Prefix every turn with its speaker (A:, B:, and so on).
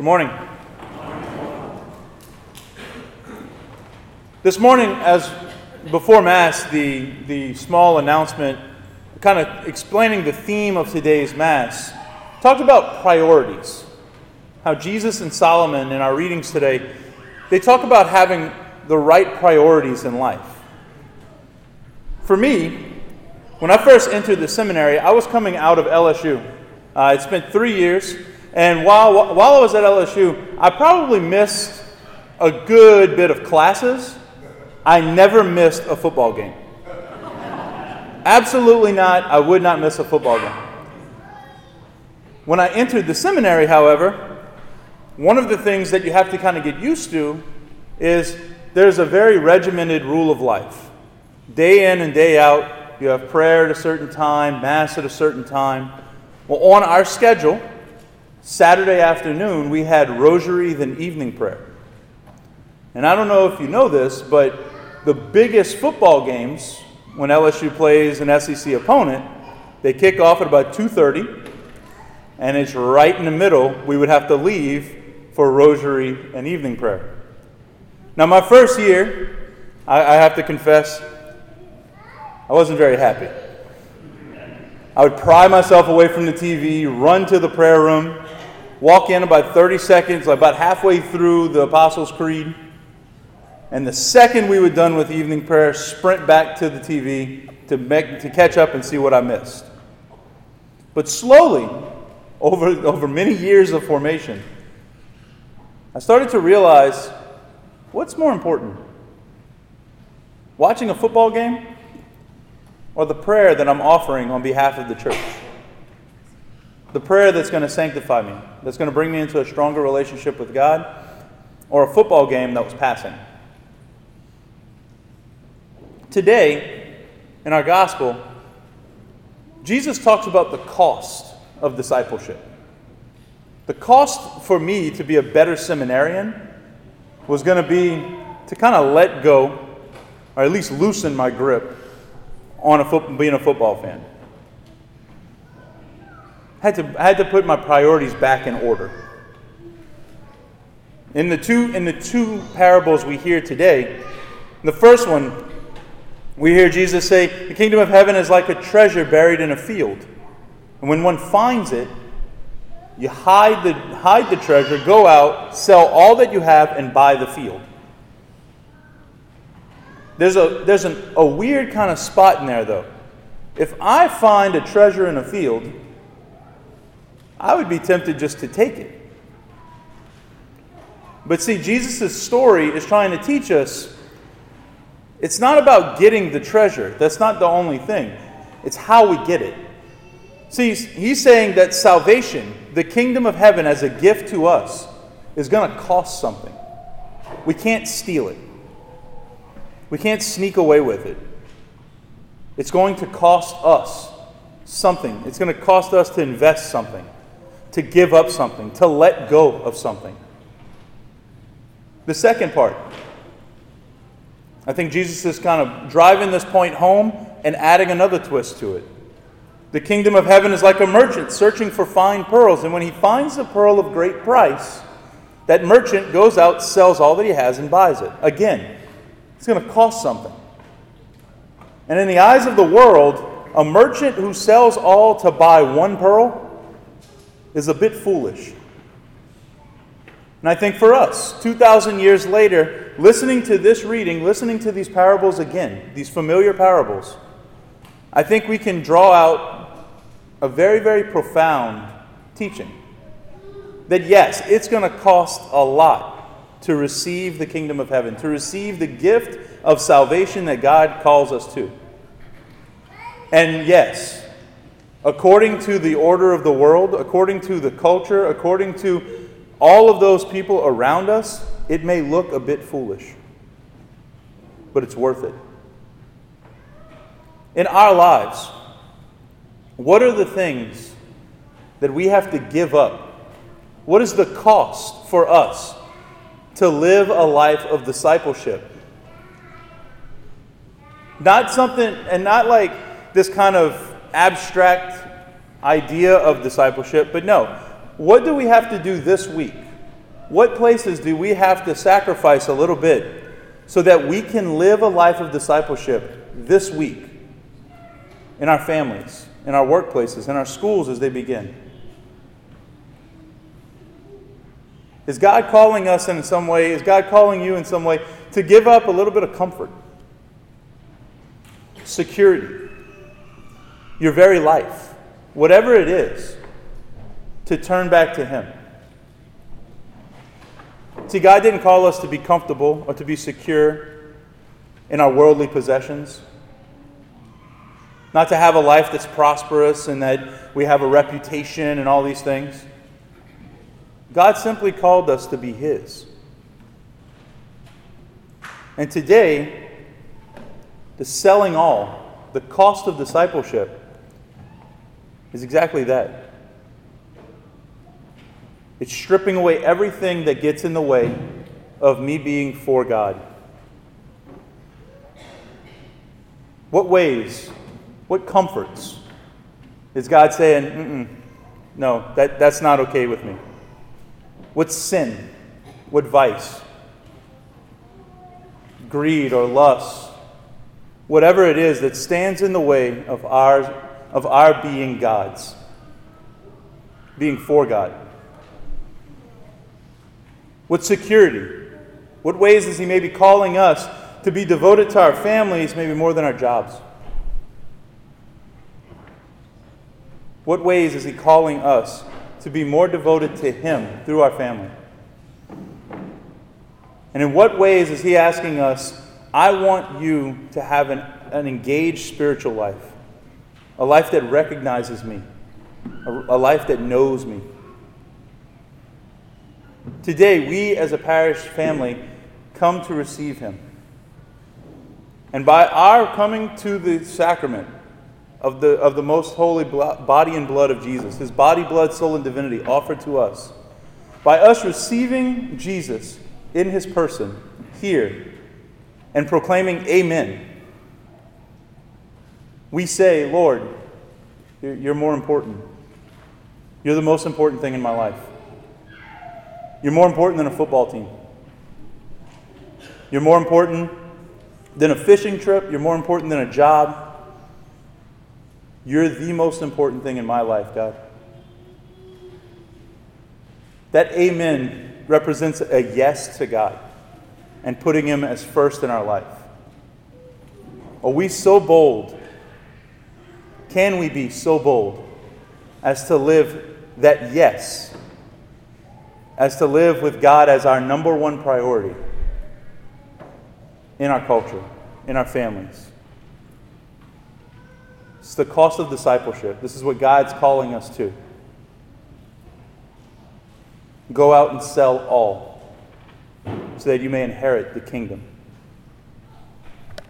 A: Good morning. This morning, as before Mass, the, the small announcement kind of explaining the theme of today's Mass talked about priorities. How Jesus and Solomon in our readings today, they talk about having the right priorities in life. For me, when I first entered the seminary, I was coming out of LSU. Uh, I'd spent three years, and while, while I was at LSU, I probably missed a good bit of classes. I never missed a football game. Absolutely not. I would not miss a football game. When I entered the seminary, however, one of the things that you have to kind of get used to is there's a very regimented rule of life. Day in and day out, you have prayer at a certain time, Mass at a certain time. Well, on our schedule, Saturday afternoon, we had rosary, then evening prayer. And I don't know if you know this, but the biggest football games, when LSU plays an SEC opponent, they kick off at about 2.30, and it's right in the middle. We would have to leave for rosary and evening prayer. Now, my first year, I, I have to confess, I wasn't very happy. I would pry myself away from the TV, run to the prayer room, walk in about 30 seconds, about halfway through the Apostles' Creed, and the second we were done with evening prayer, sprint back to the TV to, make, to catch up and see what I missed. But slowly, over, over many years of formation, I started to realize what's more important? Watching a football game or the prayer that I'm offering on behalf of the church? The prayer that's going to sanctify me, that's going to bring me into a stronger relationship with God, or a football game that was passing? Today, in our gospel, Jesus talks about the cost of discipleship. The cost for me to be a better seminarian was going to be to kind of let go, or at least loosen my grip on a foot, being a football fan. I had, to, I had to put my priorities back in order. In the two, in the two parables we hear today, the first one, we hear Jesus say, The kingdom of heaven is like a treasure buried in a field. And when one finds it, you hide the, hide the treasure, go out, sell all that you have, and buy the field. There's, a, there's an, a weird kind of spot in there, though. If I find a treasure in a field, I would be tempted just to take it. But see, Jesus' story is trying to teach us it's not about getting the treasure. That's not the only thing. It's how we get it. See, he's saying that salvation, the kingdom of heaven as a gift to us, is going to cost something. We can't steal it. We can't sneak away with it. It's going to cost us something. It's going to cost us to invest something, to give up something, to let go of something. The second part, I think Jesus is kind of driving this point home and adding another twist to it. The kingdom of heaven is like a merchant searching for fine pearls, and when he finds a pearl of great price, that merchant goes out, sells all that he has, and buys it. Again, it's going to cost something. And in the eyes of the world, a merchant who sells all to buy one pearl is a bit foolish. And I think for us, 2,000 years later, listening to this reading, listening to these parables again, these familiar parables, I think we can draw out a very, very profound teaching. That yes, it's going to cost a lot to receive the kingdom of heaven, to receive the gift of salvation that God calls us to. And yes, according to the order of the world, according to the culture, according to all of those people around us, it may look a bit foolish, but it's worth it. In our lives, what are the things that we have to give up? What is the cost for us to live a life of discipleship. Not something, and not like this kind of abstract idea of discipleship, but no. What do we have to do this week what places do we have to sacrifice a little bit so that we can live a life of discipleship this week in our families, in our workplaces, in our schools as they begin? Is God calling us in some way? Is God calling you in some way to give up a little bit of comfort, security, your very life, whatever it is, to turn back to Him? See, God didn't call us to be comfortable or to be secure in our worldly possessions. Not to have a life that's prosperous and that we have a reputation and all these things. God simply called us to be His. And today, the selling all, the cost of discipleship, is exactly that. It's stripping away everything that gets in the way of me being for God. What ways, what comforts is God saying, no, that, that's not okay with me? What sin? What vice? Greed or lust? Whatever it is that stands in the way of our, of our being God's, being for God. What security? What ways is He maybe calling us to be devoted to our families, maybe more than our jobs? What ways is He calling us to be more devoted to Him through our family? And in what ways is He asking us, I want you to have an, an engaged spiritual life, a life that recognizes me, a, a life that knows me? Today, we as a parish family come to receive Him. And by our coming to the sacrament, of the, of the most holy body and blood of Jesus, his body, blood, soul, and divinity offered to us. By us receiving Jesus in his person here and proclaiming Amen, we say, Lord, you're, more important. You're the most important thing in my life. You're more important than a football team. You're more important than a fishing trip. You're more important than a job. You're the most important thing in my life, God. That amen represents a yes to God and putting Him as first in our life. Are we so bold? Can we be so bold as to live that yes, as to live with God as our number one priority in our culture, in our families? It's the cost of discipleship. This is what God's calling us to. Go out and sell all so that you may inherit the kingdom.